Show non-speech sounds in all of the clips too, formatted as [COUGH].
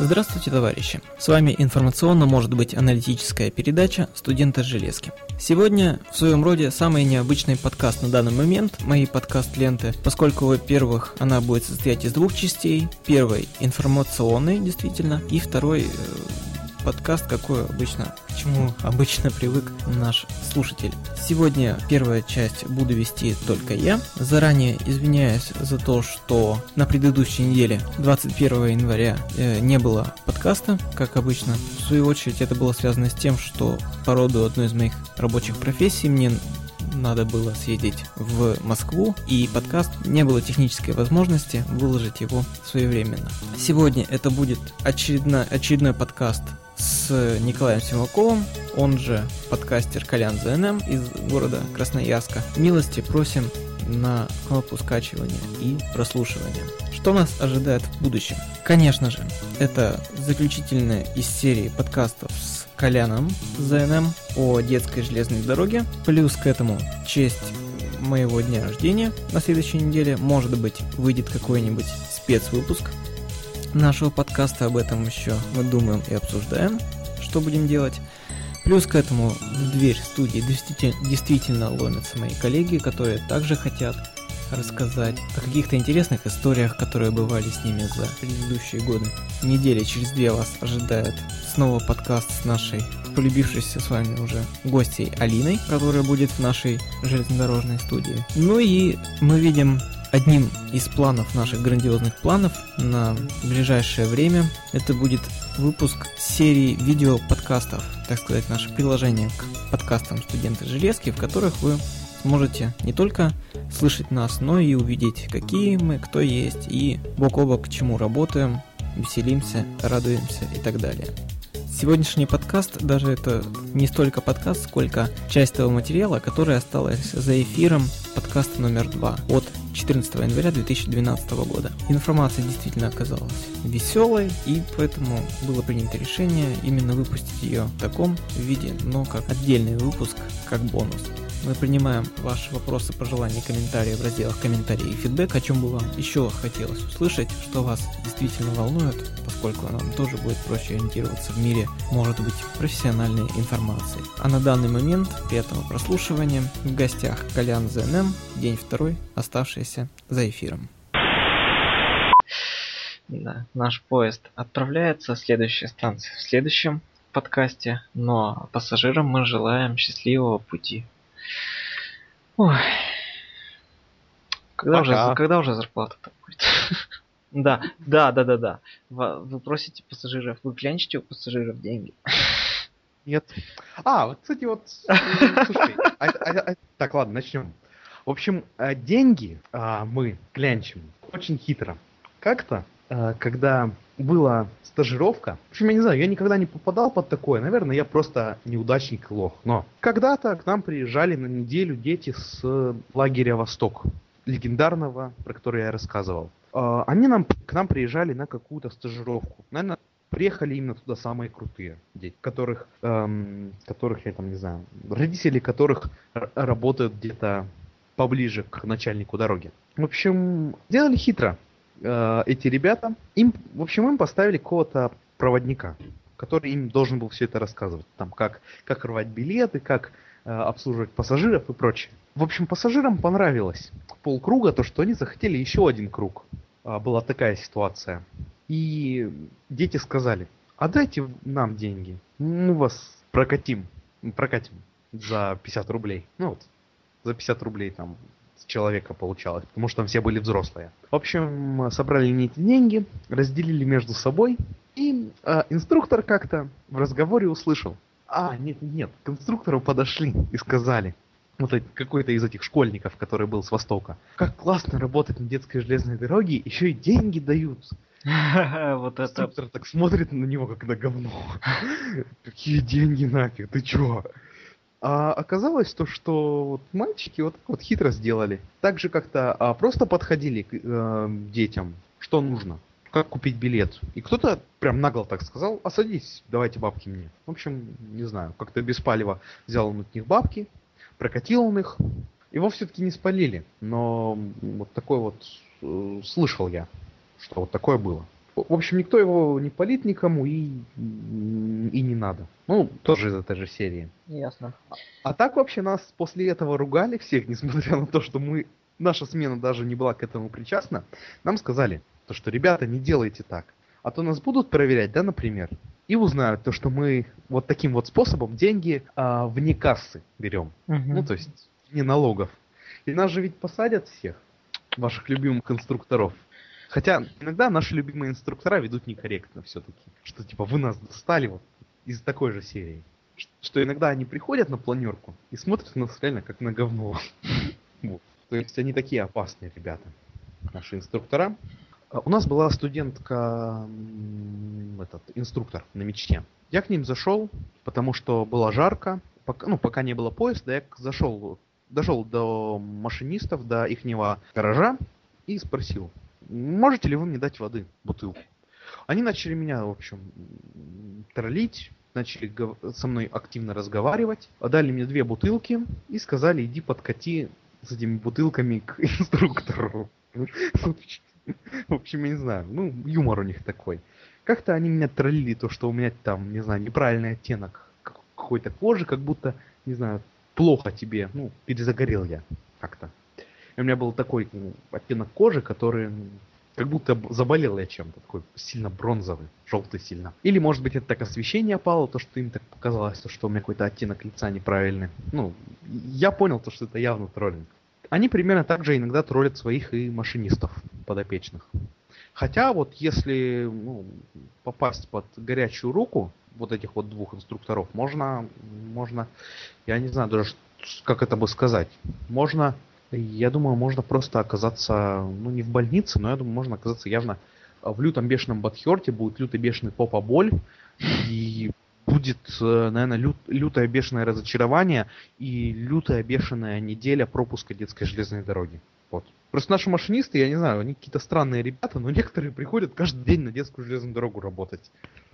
Здравствуйте, товарищи! С вами информационно может быть аналитическая передача «Студенты железки». Сегодня в своем роде самый необычный подкаст на данный момент моей подкаст-ленты, поскольку, во-первых, она будет состоять из двух частей. Первой информационной, действительно, и второй э, подкаст, какой обычно, к чему обычно привык наш слушатель. Сегодня первая часть буду вести только я. Заранее извиняюсь за то, что на предыдущей неделе, 21 января, э, не было подкаста, как обычно. В свою очередь это было связано с тем, что по роду одной из моих рабочих профессий мне надо было съездить в Москву, и подкаст не было технической возможности выложить его своевременно. Сегодня это будет очередной, очередной подкаст с Николаем Симаковым, он же подкастер Колян ЗНМ из города Красноярска. Милости просим на кнопку скачивания и прослушивания. Что нас ожидает в будущем? Конечно же, это заключительная из серии подкастов с Коляном ЗНМ о детской железной дороге. Плюс к этому честь моего дня рождения на следующей неделе. Может быть, выйдет какой-нибудь спецвыпуск нашего подкаста. Об этом еще мы думаем и обсуждаем, что будем делать. Плюс к этому в дверь студии действительно, ломятся мои коллеги, которые также хотят рассказать о каких-то интересных историях, которые бывали с ними за предыдущие годы. Недели через две вас ожидает снова подкаст с нашей полюбившейся с вами уже гостей Алиной, которая будет в нашей железнодорожной студии. Ну и мы видим одним из планов, наших грандиозных планов на ближайшее время, это будет выпуск серии видео-подкастов, так сказать, наше приложение к подкастам «Студенты Железки», в которых вы сможете не только слышать нас, но и увидеть, какие мы, кто есть, и бок о бок к чему работаем, веселимся, радуемся и так далее. Сегодняшний подкаст, даже это не столько подкаст, сколько часть того материала, который осталось за эфиром подкаста номер два от 14 января 2012 года. Информация действительно оказалась веселой, и поэтому было принято решение именно выпустить ее в таком виде, но как отдельный выпуск, как бонус. Мы принимаем ваши вопросы, пожелания, комментарии в разделах комментарии и фидбэк, о чем бы вам еще хотелось услышать, что вас действительно волнует, поскольку нам тоже будет проще ориентироваться в мире, может быть, профессиональной информации. А на данный момент, приятного прослушивания, в гостях Колян ЗНМ, день второй, оставшийся за эфиром. Да, наш поезд отправляется, следующая станция в следующем подкасте, но пассажирам мы желаем счастливого пути. Ой. Когда уже, когда уже зарплата-то будет? [LAUGHS] да, да, да, да, да. Вы просите пассажиров, вы клянчите у пассажиров деньги. [LAUGHS] Нет. А, вот, кстати, вот, слушай, а, а, а, так, ладно, начнем. В общем, э, деньги а, мы клянчим очень хитро. Как-то, а, когда была стажировка. В общем, я не знаю, я никогда не попадал под такое. Наверное, я просто неудачник и лох. Но когда-то к нам приезжали на неделю дети с лагеря «Восток», легендарного, про который я рассказывал. А, они нам, к нам приезжали на какую-то стажировку. Наверное, приехали именно туда самые крутые дети, которых, эм, которых я там не знаю, родители которых работают где-то поближе к начальнику дороги. В общем, делали хитро э, эти ребята, им, в общем, им поставили какого-то проводника, который им должен был все это рассказывать. Там, как, как рвать билеты, как э, обслуживать пассажиров и прочее. В общем, пассажирам понравилось полкруга то, что они захотели еще один круг. Э, была такая ситуация. И дети сказали, а дайте нам деньги, мы вас прокатим, прокатим за 50 рублей. Ну вот, за 50 рублей там человека получалось, потому что там все были взрослые. В общем, собрали не эти деньги, разделили между собой, и э, инструктор как-то в разговоре услышал. А, нет, нет, к инструктору подошли и сказали, вот какой-то из этих школьников, который был с Востока, как классно работать на детской железной дороге, еще и деньги дают. [LAUGHS] Вот это... Инструктор так смотрит на него, как на говно. Какие деньги нафиг, ты чё? А оказалось то, что вот мальчики вот вот хитро сделали. Так же как-то а, просто подходили к э, детям, что нужно, как купить билет. И кто-то прям нагло так сказал, а садись, давайте бабки мне. В общем, не знаю, как-то без палева взял он от них бабки, прокатил он их. Его все-таки не спалили, но вот такой вот э, слышал я, что вот такое было. В общем, никто его не палит никому и, и не надо. Ну, тоже из этой же серии. Ясно. А, а так вообще нас после этого ругали всех, [LAUGHS] несмотря на то, что мы, наша смена даже не была к этому причастна. Нам сказали, то, что ребята, не делайте так. А то нас будут проверять, да, например, и узнают то, что мы вот таким вот способом деньги а, вне кассы берем. Угу. Ну, то есть не налогов. И нас же ведь посадят всех, ваших любимых инструкторов. Хотя иногда наши любимые инструктора ведут некорректно все-таки. Что типа вы нас достали вот из такой же серии. Что иногда они приходят на планерку и смотрят на нас реально как на говно. [LAUGHS] То есть они такие опасные ребята, наши инструктора. А у нас была студентка, этот, инструктор на мечте. Я к ним зашел, потому что было жарко, пока, ну, пока не было поезда, я зашел, дошел до машинистов, до ихнего гаража и спросил, можете ли вы мне дать воды, бутылку? Они начали меня, в общем, троллить, начали со мной активно разговаривать, дали мне две бутылки и сказали, иди подкати с этими бутылками к [LAUGHS] инструктору. В общем, я не знаю, ну, юмор у них такой. Как-то они меня троллили, то, что у меня там, не знаю, неправильный оттенок какой-то кожи, как будто, не знаю, плохо тебе, ну, перезагорел я как-то. И у меня был такой оттенок кожи, который как будто заболел я чем-то, такой сильно бронзовый, желтый сильно. Или, может быть, это так освещение пало, то, что им так показалось, то, что у меня какой-то оттенок лица неправильный. Ну, я понял, то, что это явно троллинг. Они примерно так же иногда троллят своих и машинистов подопечных. Хотя вот если ну, попасть под горячую руку вот этих вот двух инструкторов, можно, можно, я не знаю даже, как это бы сказать, можно я думаю, можно просто оказаться, ну, не в больнице, но я думаю, можно оказаться явно в лютом бешеном Батхерте, будет лютый бешеный попа боль, и будет, э, наверное, лют, лютое бешеное разочарование и лютая бешеная неделя пропуска детской железной дороги. Вот. Просто наши машинисты, я не знаю, они какие-то странные ребята, но некоторые приходят каждый день на детскую железную дорогу работать.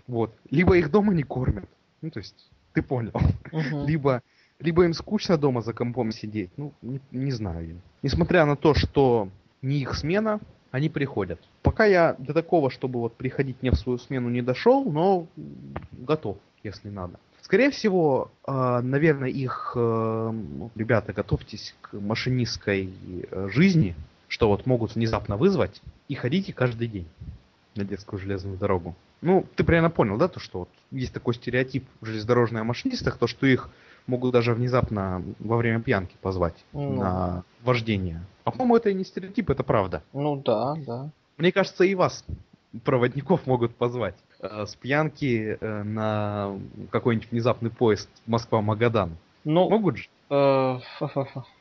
Вот. Либо их дома не кормят. Ну, то есть, ты понял. Uh-huh. Либо либо им скучно дома за компом сидеть, ну, не, не знаю. Несмотря на то, что не их смена, они приходят. Пока я до такого, чтобы вот приходить не в свою смену не дошел, но готов, если надо. Скорее всего, э, наверное, их э, ребята, готовьтесь к машинистской э, жизни, что вот могут внезапно вызвать, и ходите каждый день на детскую железную дорогу. Ну, ты правильно понял, да, то, что вот есть такой стереотип в железнодорожных машинистах, то, что их могут даже внезапно во время пьянки позвать ну. на вождение. По-моему, это не стереотип, это правда. Ну да, да. Мне кажется, и вас, проводников, могут позвать э, с пьянки э, на какой-нибудь внезапный поезд Москва-Магадан. Ну, могут же? Э,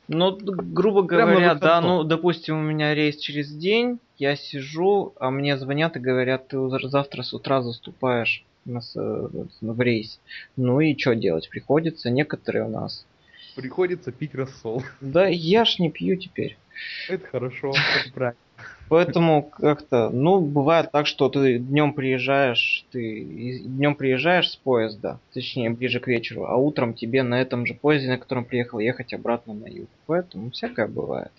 ну, грубо говоря, да, ну, допустим, у меня рейс через день, я сижу, а мне звонят и говорят, ты завтра с утра заступаешь нас э, в рейс. Ну и что делать? Приходится некоторые у нас. Приходится пить рассол. Да я ж не пью теперь. Это хорошо, это [LAUGHS] правильно. Поэтому как-то, ну, бывает так, что ты днем приезжаешь, ты днем приезжаешь с поезда, точнее, ближе к вечеру, а утром тебе на этом же поезде, на котором приехал, ехать обратно на юг. Поэтому всякое бывает.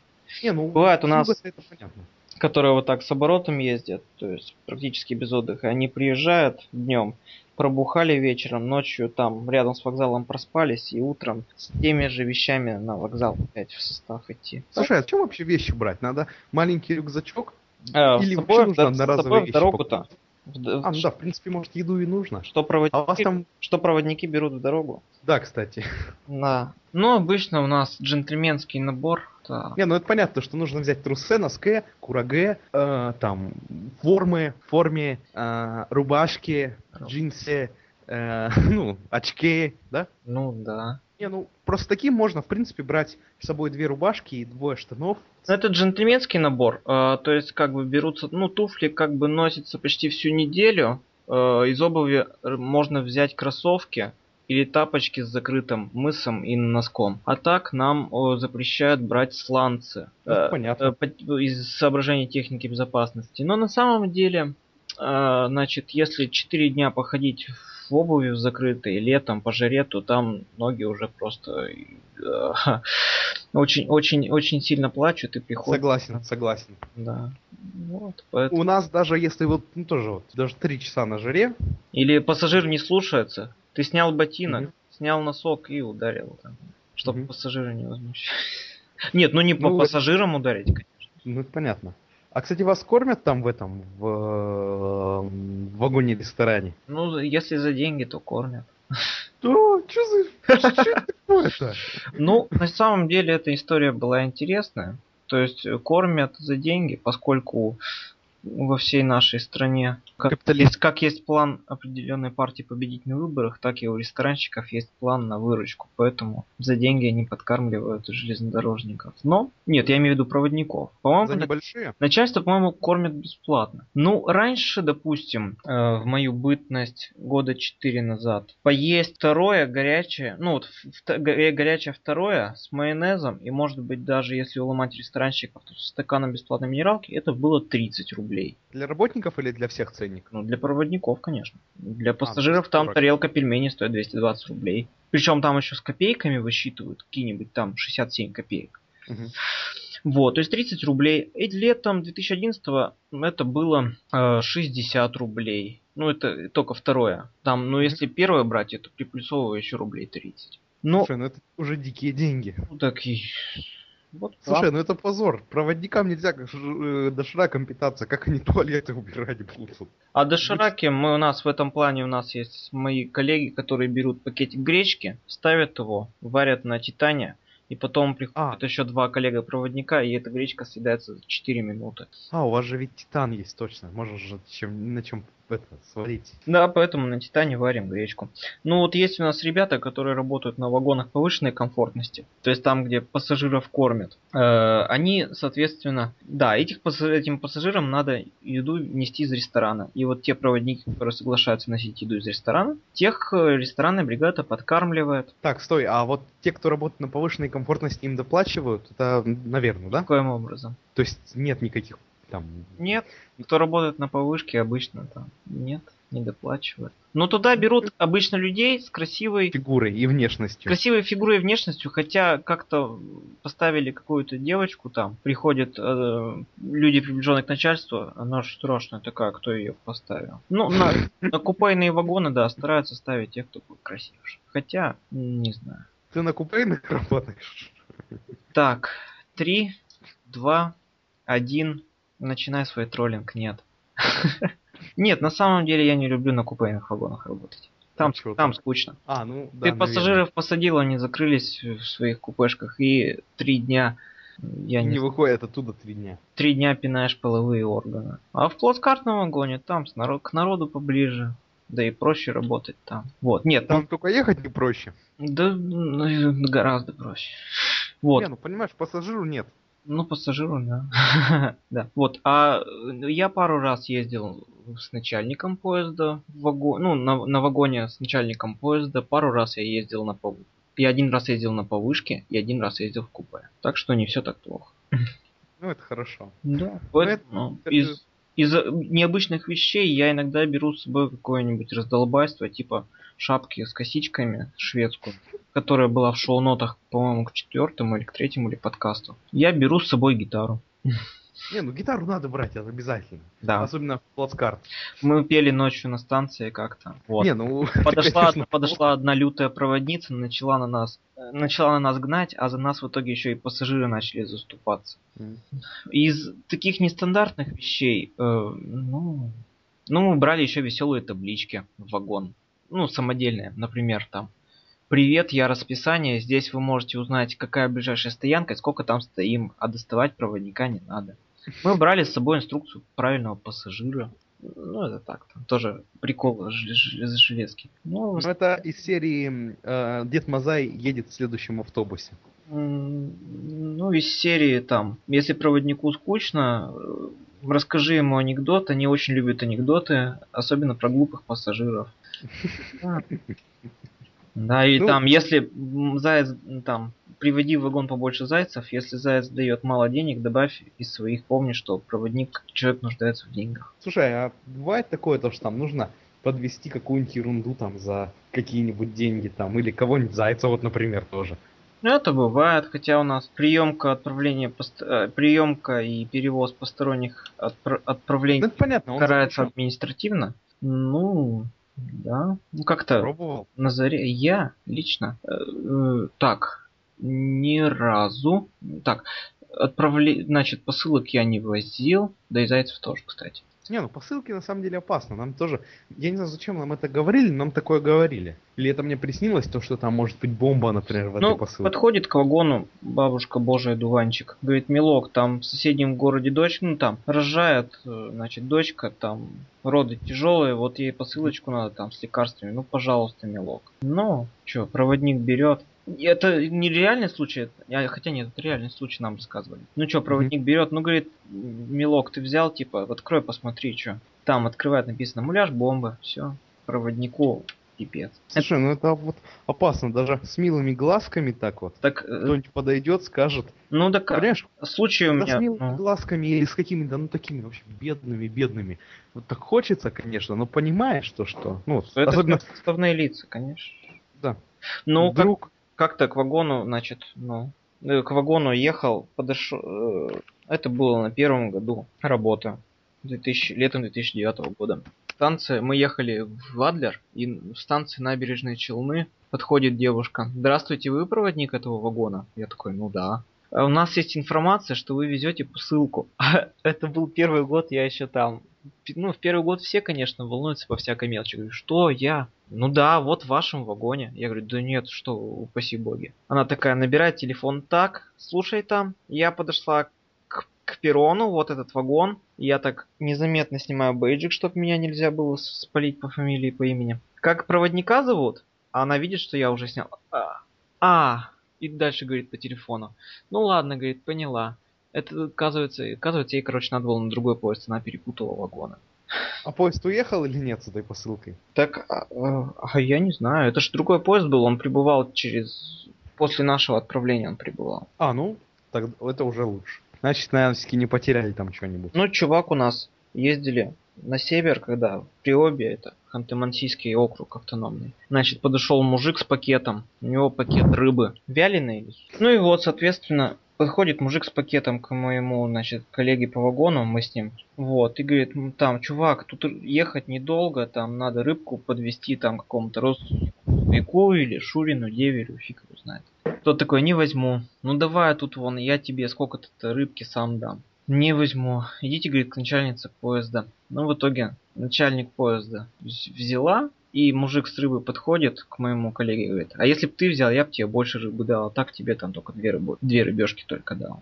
Не, ну, бывает у нас, это понятно которые вот так с оборотом ездят, то есть практически без отдыха, они приезжают днем, пробухали вечером, ночью там рядом с вокзалом проспались и утром с теми же вещами на вокзал опять в состав идти. Слушай, а чем вообще вещи брать? Надо маленький рюкзачок? Э, Или вообще нужно на разовые вещи дорогу-то. А, ну да, в принципе, может, еду и нужно. Что проводники, а у вас там... что проводники берут в дорогу? Да, кстати. Да. Ну, обычно у нас джентльменский набор. Да. Не, ну это понятно, что нужно взять трусы, носки, кураге, э, там, формы, форме, э, рубашки, джинсы, э, [LAUGHS] ну, очки, да? Ну, да. Не, ну, просто таким можно, в принципе, брать с собой две рубашки и двое штанов. Ну, это джентльменский набор, э, то есть, как бы, берутся, ну, туфли, как бы, носятся почти всю неделю, э, из обуви можно взять кроссовки, или тапочки с закрытым мысом и носком. А так нам запрещают брать сланцы. Ну, э, понятно. Э, из соображений техники безопасности. Но на самом деле, э, значит, если 4 дня походить в обуви в закрытой, летом по жаре, то там ноги уже просто э, [LAUGHS] очень, очень, очень сильно плачут и приходят. Согласен, согласен. Да. Вот, поэтому... У нас даже если вот, ну тоже вот, даже три часа на жаре. Или пассажир не слушается, ты снял ботинок, угу. снял носок и ударил там, чтобы угу. пассажира не возмущать. [LAUGHS] Нет, ну не ну, по пассажирам ударить, конечно. Ну это понятно. А, кстати, вас кормят там в этом, в, в вагоне-ресторане? Ну, если за деньги, то кормят. Что? Что за... Что такое-то? Ну, на самом деле, эта история была интересная. То есть, кормят за деньги, поскольку во всей нашей стране. Как есть, как есть план определенной партии победить на выборах, так и у ресторанщиков есть план на выручку. Поэтому за деньги они подкармливают железнодорожников. Но, нет, я имею в виду проводников. По-моему, за небольшие? Начальство, по-моему, кормят бесплатно. Ну, раньше, допустим, э, в мою бытность года 4 назад, поесть второе горячее, ну вот горячее второе с майонезом, и может быть даже если уломать ресторанщиков, то с стаканом бесплатной минералки, это было 30 рублей рублей. Для работников или для всех ценник? Ну, для проводников, конечно. Для а, пассажиров а, там тарелка пельменей стоит 220 рублей. Причем там еще с копейками высчитывают какие-нибудь там 67 копеек. Угу. Вот, то есть 30 рублей. И летом 2011 это было э, 60 рублей. Ну, это только второе. Там, ну, если первое брать, это приплюсовываю еще рублей 30. Но... Слушай, ну это уже дикие деньги. Ну так и вот Слушай, ну это позор. Проводникам нельзя э, дошираком питаться, как они туалеты убирать будут. А дошираки мы у нас в этом плане у нас есть мои коллеги, которые берут пакетик гречки, ставят его, варят на титане, и потом приходят а. еще два коллега-проводника, и эта гречка съедается за 4 минуты. А, у вас же ведь титан есть точно. Можно же чем, на чем это, сварить. Да, поэтому на Титане варим гречку. Ну вот есть у нас ребята, которые работают на вагонах повышенной комфортности, то есть там, где пассажиров кормят. Э, они, соответственно, да, этих, этим пассажирам надо еду нести из ресторана. И вот те проводники, которые соглашаются носить еду из ресторана, тех э, ресторанная бригада подкармливает. Так, стой, а вот те, кто работает на повышенной комфортности, им доплачивают? Это, наверное, да? Каким образом? То есть нет никаких там... Нет, кто работает на повышке, обычно там нет, не доплачивают. Но туда берут обычно людей с красивой... Фигурой и внешностью. Красивой фигурой и внешностью, хотя как-то поставили какую-то девочку там, приходят э, люди, приближенные к начальству, она же страшная такая, кто ее поставил. Ну, [LAUGHS] на, на купейные вагоны, да, стараются ставить тех, кто красивше. Хотя, не знаю. Ты на купейных [LAUGHS] работаешь? Так, три, два, один начинай свой троллинг, нет. [LAUGHS] Нет, на самом деле я не люблю на купейных вагонах работать. Там, а там скучно. А, ну, да, Ты пассажиров посадил, они закрылись в своих купешках, и три дня я не, не выходит оттуда три дня. Три дня пинаешь половые органы. А в плацкартном вагоне там с народ, к народу поближе. Да и проще работать там. Вот, нет. Там ну, только ехать не проще. Да, ну, гораздо проще. Вот. Не, ну понимаешь, пассажиру нет. Ну, пассажиру, да. [LAUGHS] да. Вот. А я пару раз ездил с начальником поезда в вагон, ну, на, на вагоне с начальником поезда. Пару раз я ездил на пов... Я один раз ездил на повышке, и один раз ездил в купе. Так что не все так плохо. [LAUGHS] Ну, это хорошо. Да. Поэтому это... из, из необычных вещей я иногда беру с собой какое-нибудь раздолбайство, типа шапки с косичками шведскую которая была в шоу-нотах, по-моему, к четвертому или к третьему или подкасту. Я беру с собой гитару. Не, ну гитару надо брать, это обязательно. Да. Особенно в плацкарт. Мы пели ночью на станции как-то. Вот. Не, ну, [LAUGHS] подошла, конечно, подошла одна лютая проводница, начала на нас, начала на нас гнать, а за нас в итоге еще и пассажиры начали заступаться. Mm. Из таких нестандартных вещей, э, ну, ну, мы брали еще веселые таблички в вагон. Ну, самодельные, например, там Привет, я расписание. Здесь вы можете узнать, какая ближайшая стоянка сколько там стоим, а доставать проводника не надо. Мы брали с собой инструкцию правильного пассажира. Ну, это так, там тоже прикол железки. Ну, ну, это из серии э, Дед Мазай едет в следующем автобусе. Ну, из серии там, если проводнику скучно, э, расскажи ему анекдот. Они очень любят анекдоты, особенно про глупых пассажиров. Да, и ну, там, если заяц, там, приводи в вагон побольше зайцев, если заяц дает мало денег, добавь из своих, помни, что проводник, человек нуждается в деньгах. Слушай, а бывает такое, то, что там нужно подвести какую-нибудь ерунду там за какие-нибудь деньги там, или кого-нибудь Зайца, вот, например, тоже. Ну, это бывает, хотя у нас приемка отправления, пост... Э, приемка и перевоз посторонних отпр... отправлений ну, понятно, карается запрещен. административно. Ну, да. Ну, как-то Пробовал? на заре я лично э, э, так ни разу так отправли значит посылок я не возил да и зайцев тоже кстати не, ну посылки на самом деле опасно. Нам тоже. Я не знаю, зачем нам это говорили, нам такое говорили. Или это мне приснилось, то, что там может быть бомба, например, в ну, этой посылке. Подходит к вагону бабушка Божия Дуванчик. Говорит, Милок, там в соседнем городе дочь, ну там, рожает, э, значит, дочка, там, роды тяжелые, вот ей посылочку надо там с лекарствами. Ну, пожалуйста, Милок. Ну, что, проводник берет, это не реальный случай, а, хотя нет, это реальный случай нам рассказывали. Ну что, проводник mm-hmm. берет, ну говорит, милок, ты взял, типа, открой, посмотри, что. Там открывает, написано муляж, бомба, все. Проводнику пипец. Слушай, ну это вот опасно, даже с милыми глазками так вот. Так э, кто-нибудь подойдет, скажет. Ну да как? Понимаешь? Случай у меня. с милыми ну. глазками или с какими-то, ну такими вообще бедными, бедными. Вот так хочется, конечно, но понимаешь, что что. Ну, это особенно... Составные лица, конечно. Да. Ну, Вдруг... как как-то к вагону, значит, ну, э, к вагону ехал, подошел, э, это было на первом году работы, 2000, летом 2009 года. Станция, мы ехали в Адлер, и в станции набережные Челны подходит девушка. Здравствуйте, вы проводник этого вагона? Я такой, ну да. А у нас есть информация, что вы везете посылку. [LAUGHS] это был первый год, я еще там ну, в первый год все, конечно, волнуются по всякой мелочи. Говорю, что я? Ну да, вот в вашем вагоне. Я говорю, да нет, что, упаси боги. Она такая, набирает телефон, так, слушай там. Я подошла к, к перрону, вот этот вагон. Я так незаметно снимаю бейджик, чтобы меня нельзя было спалить по фамилии, по имени. Как проводника зовут? А она видит, что я уже снял. А, а, и дальше говорит по телефону. Ну ладно, говорит, поняла. Это, оказывается, оказывается, ей, короче, надо было на другой поезд, она перепутала вагоны. А поезд уехал или нет с этой посылкой? Так, а, а, а я не знаю. Это же другой поезд был, он прибывал через... После нашего отправления он прибывал. А, ну, так это уже лучше. Значит, наверное, все-таки не потеряли там что-нибудь. Ну, чувак у нас ездили на север, когда в Приобе, это Ханты-Мансийский округ автономный. Значит, подошел мужик с пакетом. У него пакет рыбы. Вяленый. Ну и вот, соответственно, подходит мужик с пакетом к моему, значит, коллеге по вагону, мы с ним, вот, и говорит, там, чувак, тут ехать недолго, там надо рыбку подвести там какому-то родственнику или Шурину, Деверю, фиг его знает. Тот такой, не возьму. Ну давай тут вон, я тебе сколько-то рыбки сам дам. Не возьму. Идите, говорит, к начальнице поезда. Ну, в итоге, начальник поезда взяла, и мужик с рыбой подходит к моему коллеге и говорит, а если бы ты взял, я бы тебе больше рыбы дал, а так тебе там только две, рыбы, две рыбешки только дал.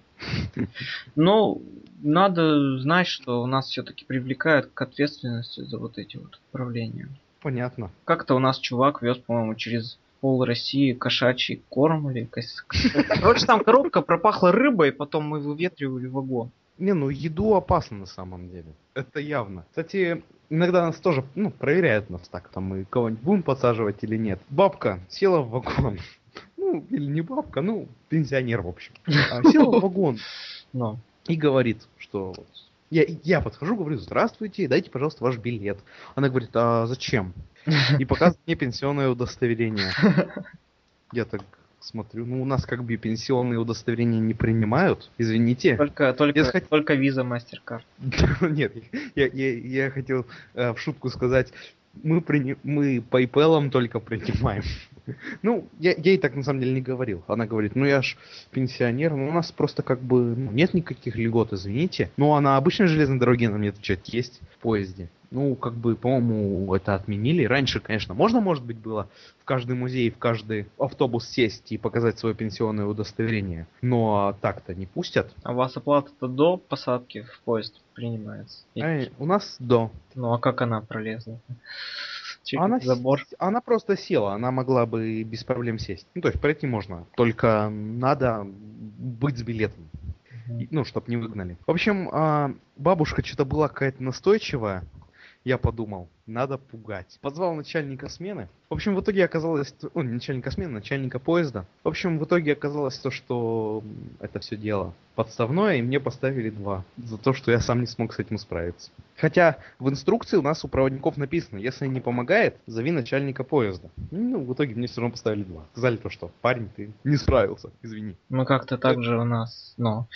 [LAUGHS] Но надо знать, что у нас все-таки привлекают к ответственности за вот эти вот отправления. Понятно. Как-то у нас чувак вез, по-моему, через пол России кошачий корм или... [LAUGHS] Короче, там коробка пропахла рыбой, потом мы выветривали вагон. Не, ну еду опасно на самом деле. Это явно. Кстати, иногда нас тоже, ну, проверяют нас так, там мы кого-нибудь будем подсаживать или нет. Бабка села в вагон. [LAUGHS] Ну, или не бабка, ну, пенсионер, в общем. А, села в вагон. [LAUGHS] Но. И говорит, что я, я подхожу, говорю, здравствуйте, дайте, пожалуйста, ваш билет. Она говорит, а зачем? [LAUGHS] И показывает мне пенсионное удостоверение. Я так смотрю, ну у нас как бы пенсионные удостоверения не принимают, извините. Только, только, я хот... только виза MasterCard. [LAUGHS] Нет, я, я, я хотел э, в шутку сказать, мы, при... мы PayPal только принимаем. [LAUGHS] Ну, я, я ей так на самом деле не говорил. Она говорит, ну я ж пенсионер, ну у нас просто как бы ну, нет никаких льгот, извините. Ну а на обычной железной дороге нам нет отвечать есть в поезде. Ну, как бы, по-моему, это отменили. Раньше, конечно, можно, может быть, было в каждый музей, в каждый автобус сесть и показать свое пенсионное удостоверение. Но так-то не пустят. А у вас оплата-то до посадки в поезд принимается? Эй, у нас до. Ну, а как она пролезла? [LAUGHS] Через она, забор. она просто села, она могла бы без проблем сесть. Ну, то есть пройти можно, только надо быть с билетом. Ну, чтобы не выгнали. В общем, а, бабушка что-то была какая-то настойчивая, я подумал, надо пугать. Позвал начальника смены. В общем, в итоге оказалось, ну, не начальника смены, начальника поезда. В общем, в итоге оказалось то, что это все дело подставное, и мне поставили два. За то, что я сам не смог с этим справиться. Хотя в инструкции у нас у проводников написано, если не помогает, зови начальника поезда. Ну, в итоге мне все равно поставили два. Сказали то, что парень, ты не справился, извини. Мы как-то так же у нас, ну,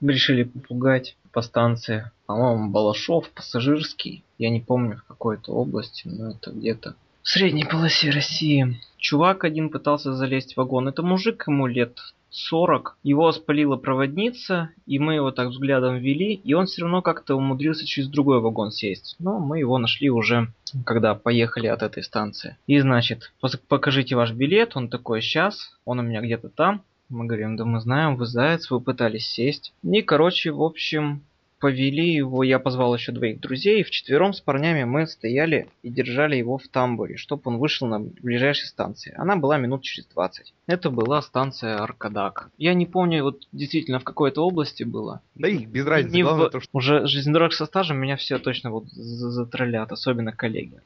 решили попугать по станции. По-моему, Балашов, Пассажирский. Я не помню в какой-то области, но это где-то в средней полосе России. Чувак один пытался залезть в вагон. Это мужик, ему лет 40. Его спалила проводница, и мы его так взглядом вели, и он все равно как-то умудрился через другой вагон сесть. Но мы его нашли уже, когда поехали от этой станции. И значит, покажите ваш билет, он такой, сейчас, он у меня где-то там. Мы говорим, да мы знаем, вы заяц, вы пытались сесть. И, короче, в общем, повели его, я позвал еще двоих друзей, и вчетвером с парнями мы стояли и держали его в тамбуре, чтобы он вышел на ближайшей станции. Она была минут через 20. Это была станция Аркадак. Я не помню, вот действительно в какой-то области было. Да их без разницы, не главное в... то, что... Уже железнодорог со стажем меня все точно вот затроллят, особенно коллеги.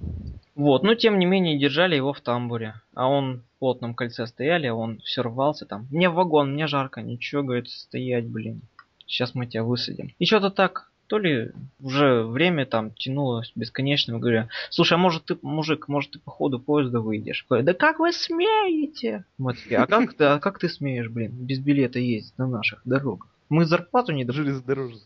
Вот, но тем не менее держали его в тамбуре. А он в плотном кольце стояли, а он все рвался там. Мне в вагон, мне жарко, ничего, говорит, стоять, блин сейчас мы тебя высадим. И что-то так, то ли уже время там тянулось бесконечно, говоря, слушай, а может ты, мужик, может ты по ходу поезда выйдешь? Да как вы смеете? Мы такие, а [LAUGHS] как ты, а как ты смеешь, блин, без билета ездить на наших дорогах? Мы зарплату не дожили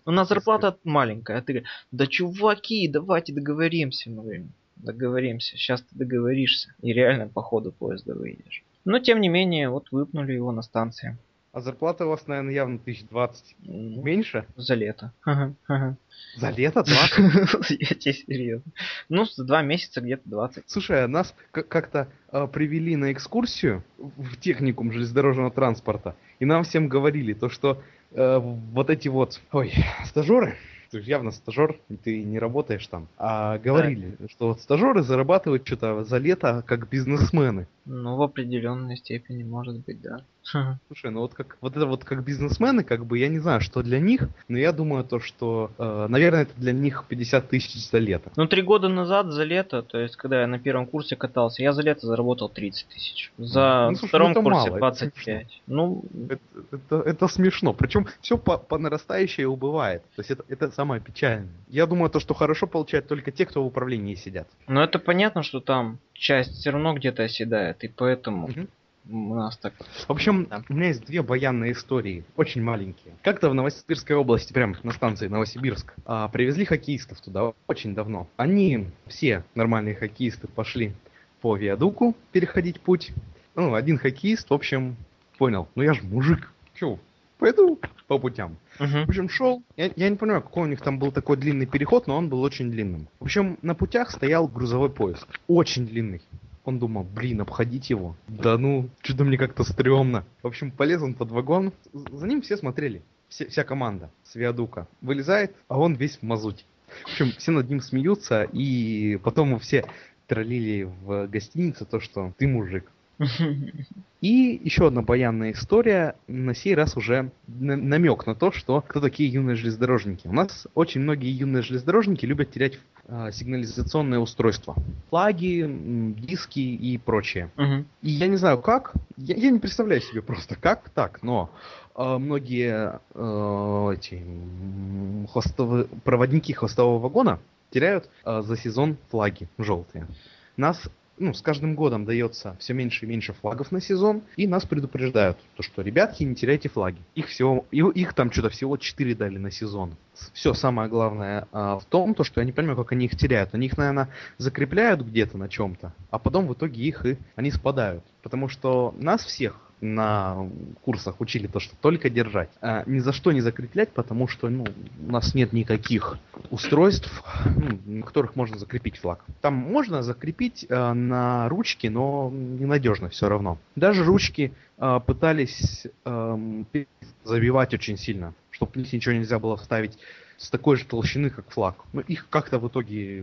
У нас зарплата маленькая. А ты говоришь, да чуваки, давайте договоримся. Мы говорим, договоримся. Сейчас ты договоришься. И реально по ходу поезда выйдешь. Но тем не менее, вот выпнули его на станции. А зарплата у вас, наверное, явно 1020. Ну, Меньше? За лето. За лето 20? [LAUGHS] Я тебе серьезно. Ну, за два месяца где-то 20. Слушай, а нас как-то э, привели на экскурсию в техникум железнодорожного транспорта, и нам всем говорили то, что э, вот эти вот, ой, стажеры, ты же явно стажер, ты не работаешь там. А говорили, да. что вот стажеры зарабатывают что-то за лето как бизнесмены. Ну, в определенной степени, может быть, да. Слушай, ну вот как вот это вот как бизнесмены, как бы я не знаю, что для них, но я думаю то, что, э, наверное, это для них 50 тысяч за лето. Ну три года назад за лето, то есть когда я на первом курсе катался, я за лето заработал 30 тысяч. За ну, слушай, втором ну, курсе мало, 25. Это ну это, это, это смешно. Причем все по, по нарастающей убывает. То есть это, это самое печальное. Я думаю то, что хорошо получают только те, кто в управлении сидят. Ну это понятно, что там часть все равно где-то оседает, и поэтому угу. У нас так. В общем, да. у меня есть две баянные истории, очень маленькие. Как-то в Новосибирской области, прямо на станции Новосибирск, а, привезли хоккеистов туда очень давно. Они, все нормальные хоккеисты, пошли по виадуку переходить путь. Ну, один хоккеист, в общем, понял, ну я же мужик, чё, пойду по путям. Uh-huh. В общем, шел. Я, я не понимаю, какой у них там был такой длинный переход, но он был очень длинным. В общем, на путях стоял грузовой поезд. Очень длинный. Он думал, блин, обходить его. Да ну, что-то мне как-то стрёмно. В общем, полез он под вагон. За ним все смотрели. Все, вся команда с виадука. Вылезает, а он весь в мазуте. В общем, все над ним смеются, и потом все троллили в гостинице то, что ты мужик. И еще одна баянная история, на сей раз уже намек на то, что кто такие юные железнодорожники. У нас очень многие юные железнодорожники любят терять э, сигнализационные устройства. Флаги, диски и прочее. Угу. И я не знаю как, я, я не представляю себе просто как так, но э, многие э, эти хвостовые, проводники хвостового вагона теряют э, за сезон флаги желтые. Нас ну, с каждым годом дается все меньше и меньше флагов на сезон, и нас предупреждают, то, что, ребятки, не теряйте флаги. Их всего, их там что-то всего 4 дали на сезон. Все самое главное а, в том, то, что я не понимаю, как они их теряют. Они их, наверное, закрепляют где-то на чем-то, а потом в итоге их и они спадают. Потому что нас всех на курсах учили то, что только держать. А ни за что не закреплять, потому что ну, у нас нет никаких устройств, ну, на которых можно закрепить флаг. Там можно закрепить э, на ручки, но ненадежно все равно. Даже ручки э, пытались э, забивать очень сильно, чтобы ничего нельзя было вставить с такой же толщины, как флаг. Но их как-то в итоге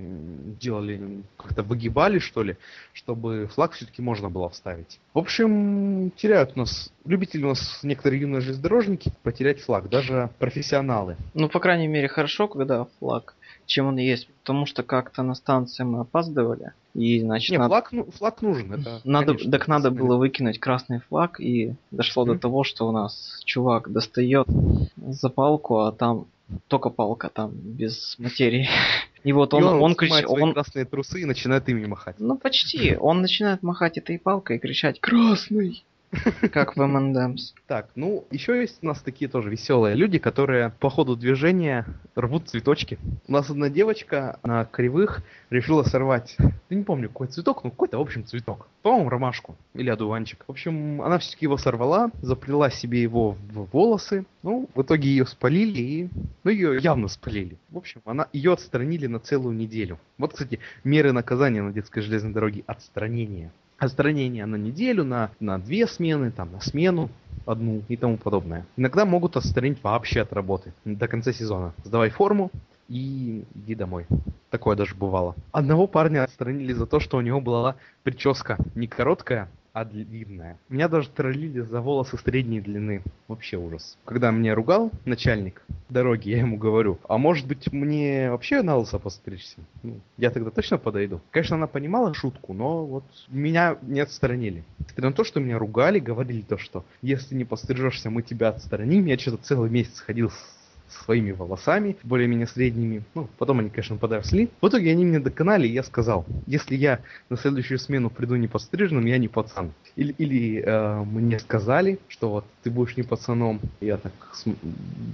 делали, как-то выгибали, что ли, чтобы флаг все-таки можно было вставить. В общем, теряют у нас, любители у нас некоторые юные железнодорожники потерять флаг, даже профессионалы. Ну, по крайней мере, хорошо, когда флаг чем он есть. Потому что как-то на станции мы опаздывали. И, значит, Не, надо... флаг, ну, флаг нужен. Это, Надо, конечно, так надо было выкинуть красный флаг, и дошло до Мгм. того, что у нас чувак достает за палку, а там только палка, там без материи. [LAUGHS] И вот И он, он, кричит, свои он, красные трусы и начинает ими махать. ну почти, он начинает махать этой палкой и кричать «Красный!» [LAUGHS] Как в M&M's. Так, ну, еще есть у нас такие тоже веселые люди, которые по ходу движения рвут цветочки. У нас одна девочка на кривых решила сорвать, я не помню, какой цветок, ну, какой-то, в общем, цветок. По-моему, ромашку или одуванчик. В общем, она все-таки его сорвала, заплела себе его в волосы. Ну, в итоге ее спалили и... Ну, ее явно спалили. В общем, она ее отстранили на целую неделю. Вот, кстати, меры наказания на детской железной дороге. Отстранение. Отстранение на неделю, на, на две смены, там, на смену одну и тому подобное. Иногда могут отстранить вообще от работы до конца сезона. Сдавай форму и иди домой. Такое даже бывало. Одного парня отстранили за то, что у него была прическа не короткая, а длинная. Меня даже троллили за волосы средней длины. Вообще ужас. Когда меня ругал начальник дороги, я ему говорю, а может быть мне вообще на лысо постричься? Ну, я тогда точно подойду. Конечно, она понимала шутку, но вот меня не отстранили. Несмотря на то, что меня ругали, говорили то, что если не пострижешься, мы тебя отстраним. Я что-то целый месяц ходил с своими волосами, более-менее средними. Ну, потом они, конечно, подросли. В итоге они меня доконали, и я сказал, если я на следующую смену приду не подстриженным, я не пацан. Или, или э, мне сказали, что вот ты будешь не пацаном. Я так см-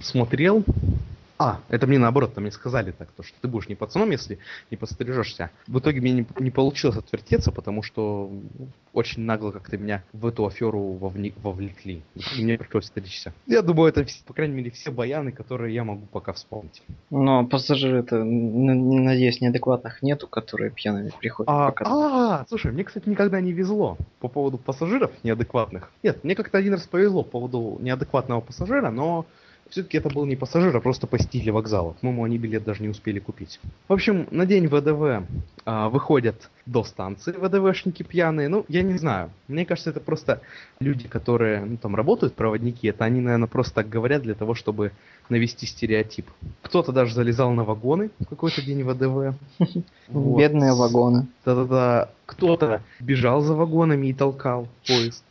смотрел. А, это мне наоборот, там мне сказали так, то, что ты будешь не пацаном, если не подстрижешься. В итоге мне не, не получилось отвертеться, потому что очень нагло как-то меня в эту аферу вовлекли. И мне пришлось стричься. Я думаю, это, по крайней мере, все баяны, которые я могу пока вспомнить. Но пассажиры-то, н- н- надеюсь, неадекватных нету, которые пьяными приходят. А, покататься. а, слушай, мне, кстати, никогда не везло по поводу пассажиров неадекватных. Нет, мне как-то один раз повезло по поводу неадекватного пассажира, но все-таки это был не пассажир, а просто посетители вокзала. По-моему, они билет даже не успели купить. В общем, на день ВДВ а, выходят до станции ВДВшники пьяные. Ну, я не знаю. Мне кажется, это просто люди, которые ну, там работают, проводники. Это они, наверное, просто так говорят для того, чтобы навести стереотип. Кто-то даже залезал на вагоны в какой-то день ВДВ. Бедные вагоны. Да-да-да. Кто-то бежал за вагонами и толкал поезд.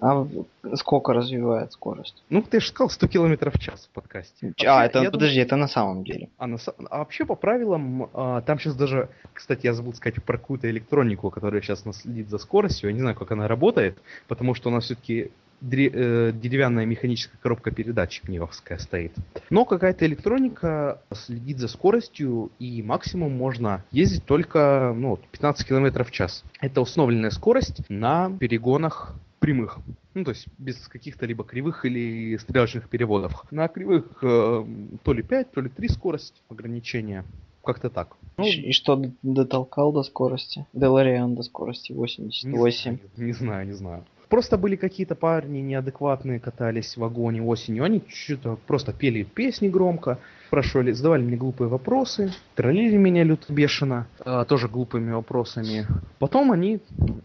А сколько развивает скорость? Ну, ты же сказал 100 км в час в подкасте. а, Вообще, это, я подожди, это на самом деле. А, на а вообще по правилам, а, там сейчас даже, кстати, я забыл сказать про какую-то электронику, которая сейчас следит за скоростью. Я не знаю, как она работает, потому что у нас все-таки деревянная механическая коробка передач пневовская стоит. Но какая-то электроника следит за скоростью, и максимум можно ездить только ну, вот 15 км в час. Это установленная скорость на перегонах прямых. Ну, то есть без каких-то либо кривых или стрелочных переводов. На кривых э, то ли 5, то ли 3 скорость ограничения. Как-то так. Ну, И что дотолкал до скорости? Делариан до скорости не 88. знаю, не знаю, не знаю. Просто были какие-то парни неадекватные, катались в вагоне осенью. Они что-то просто пели песни громко, спрашивали, задавали мне глупые вопросы, троллили меня люто бешено, а, тоже глупыми вопросами. Потом они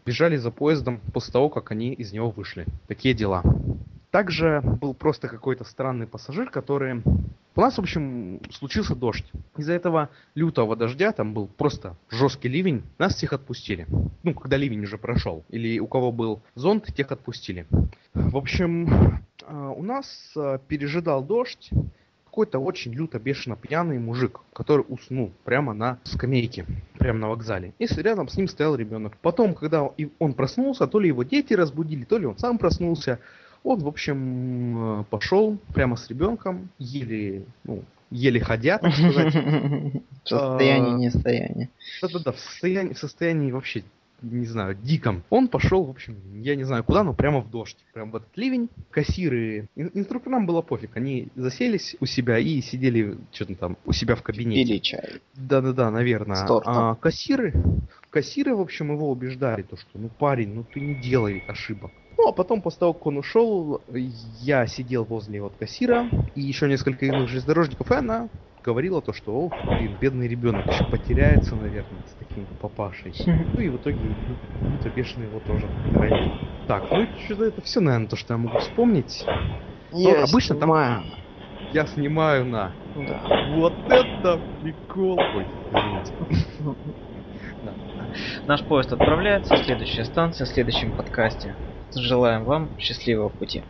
бежали за поездом после того, как они из него вышли. Такие дела. Также был просто какой-то странный пассажир, который... У нас, в общем, случился дождь. Из-за этого лютого дождя, там был просто жесткий ливень, нас всех отпустили. Ну, когда ливень уже прошел. Или у кого был зонт, тех отпустили. В общем, а, у нас а, пережидал дождь какой-то очень люто бешено пьяный мужик, который уснул прямо на скамейке, прямо на вокзале. И рядом с ним стоял ребенок. Потом, когда он проснулся, то ли его дети разбудили, то ли он сам проснулся, он, в общем, э, пошел прямо с ребенком, еле, ну, еле ходя, так сказать. [LAUGHS] В состоянии А, нестояния. Да-да-да, в состоянии, в состоянии вообще, не знаю, диком. Он пошел, в общем, я не знаю куда, но прямо в дождь. Прям в этот ливень. Кассиры, ин- инструкторам было пофиг. Они заселись у себя и сидели что-то там у себя в кабинете. Пили чай. Да-да-да, наверное. А кассиры, кассиры, в общем, его убеждали, то, что, ну, парень, ну, ты не делай ошибок. Ну, а потом, после того, как он ушел, я сидел возле вот кассира, и еще несколько иных железнодорожников, и она говорила то, что, о, блин, бедный ребенок еще потеряется, наверное, с таким папашей. Ну и в итоге Люто бешеный его тоже. Так, ну что-то это все, наверное, то, что я могу вспомнить. Я обычно там-. Я снимаю на Да. Вот это прикол! Ой. [LAUGHS] Наш поезд отправляется. Следующая станция в следующем подкасте. Желаем вам счастливого пути.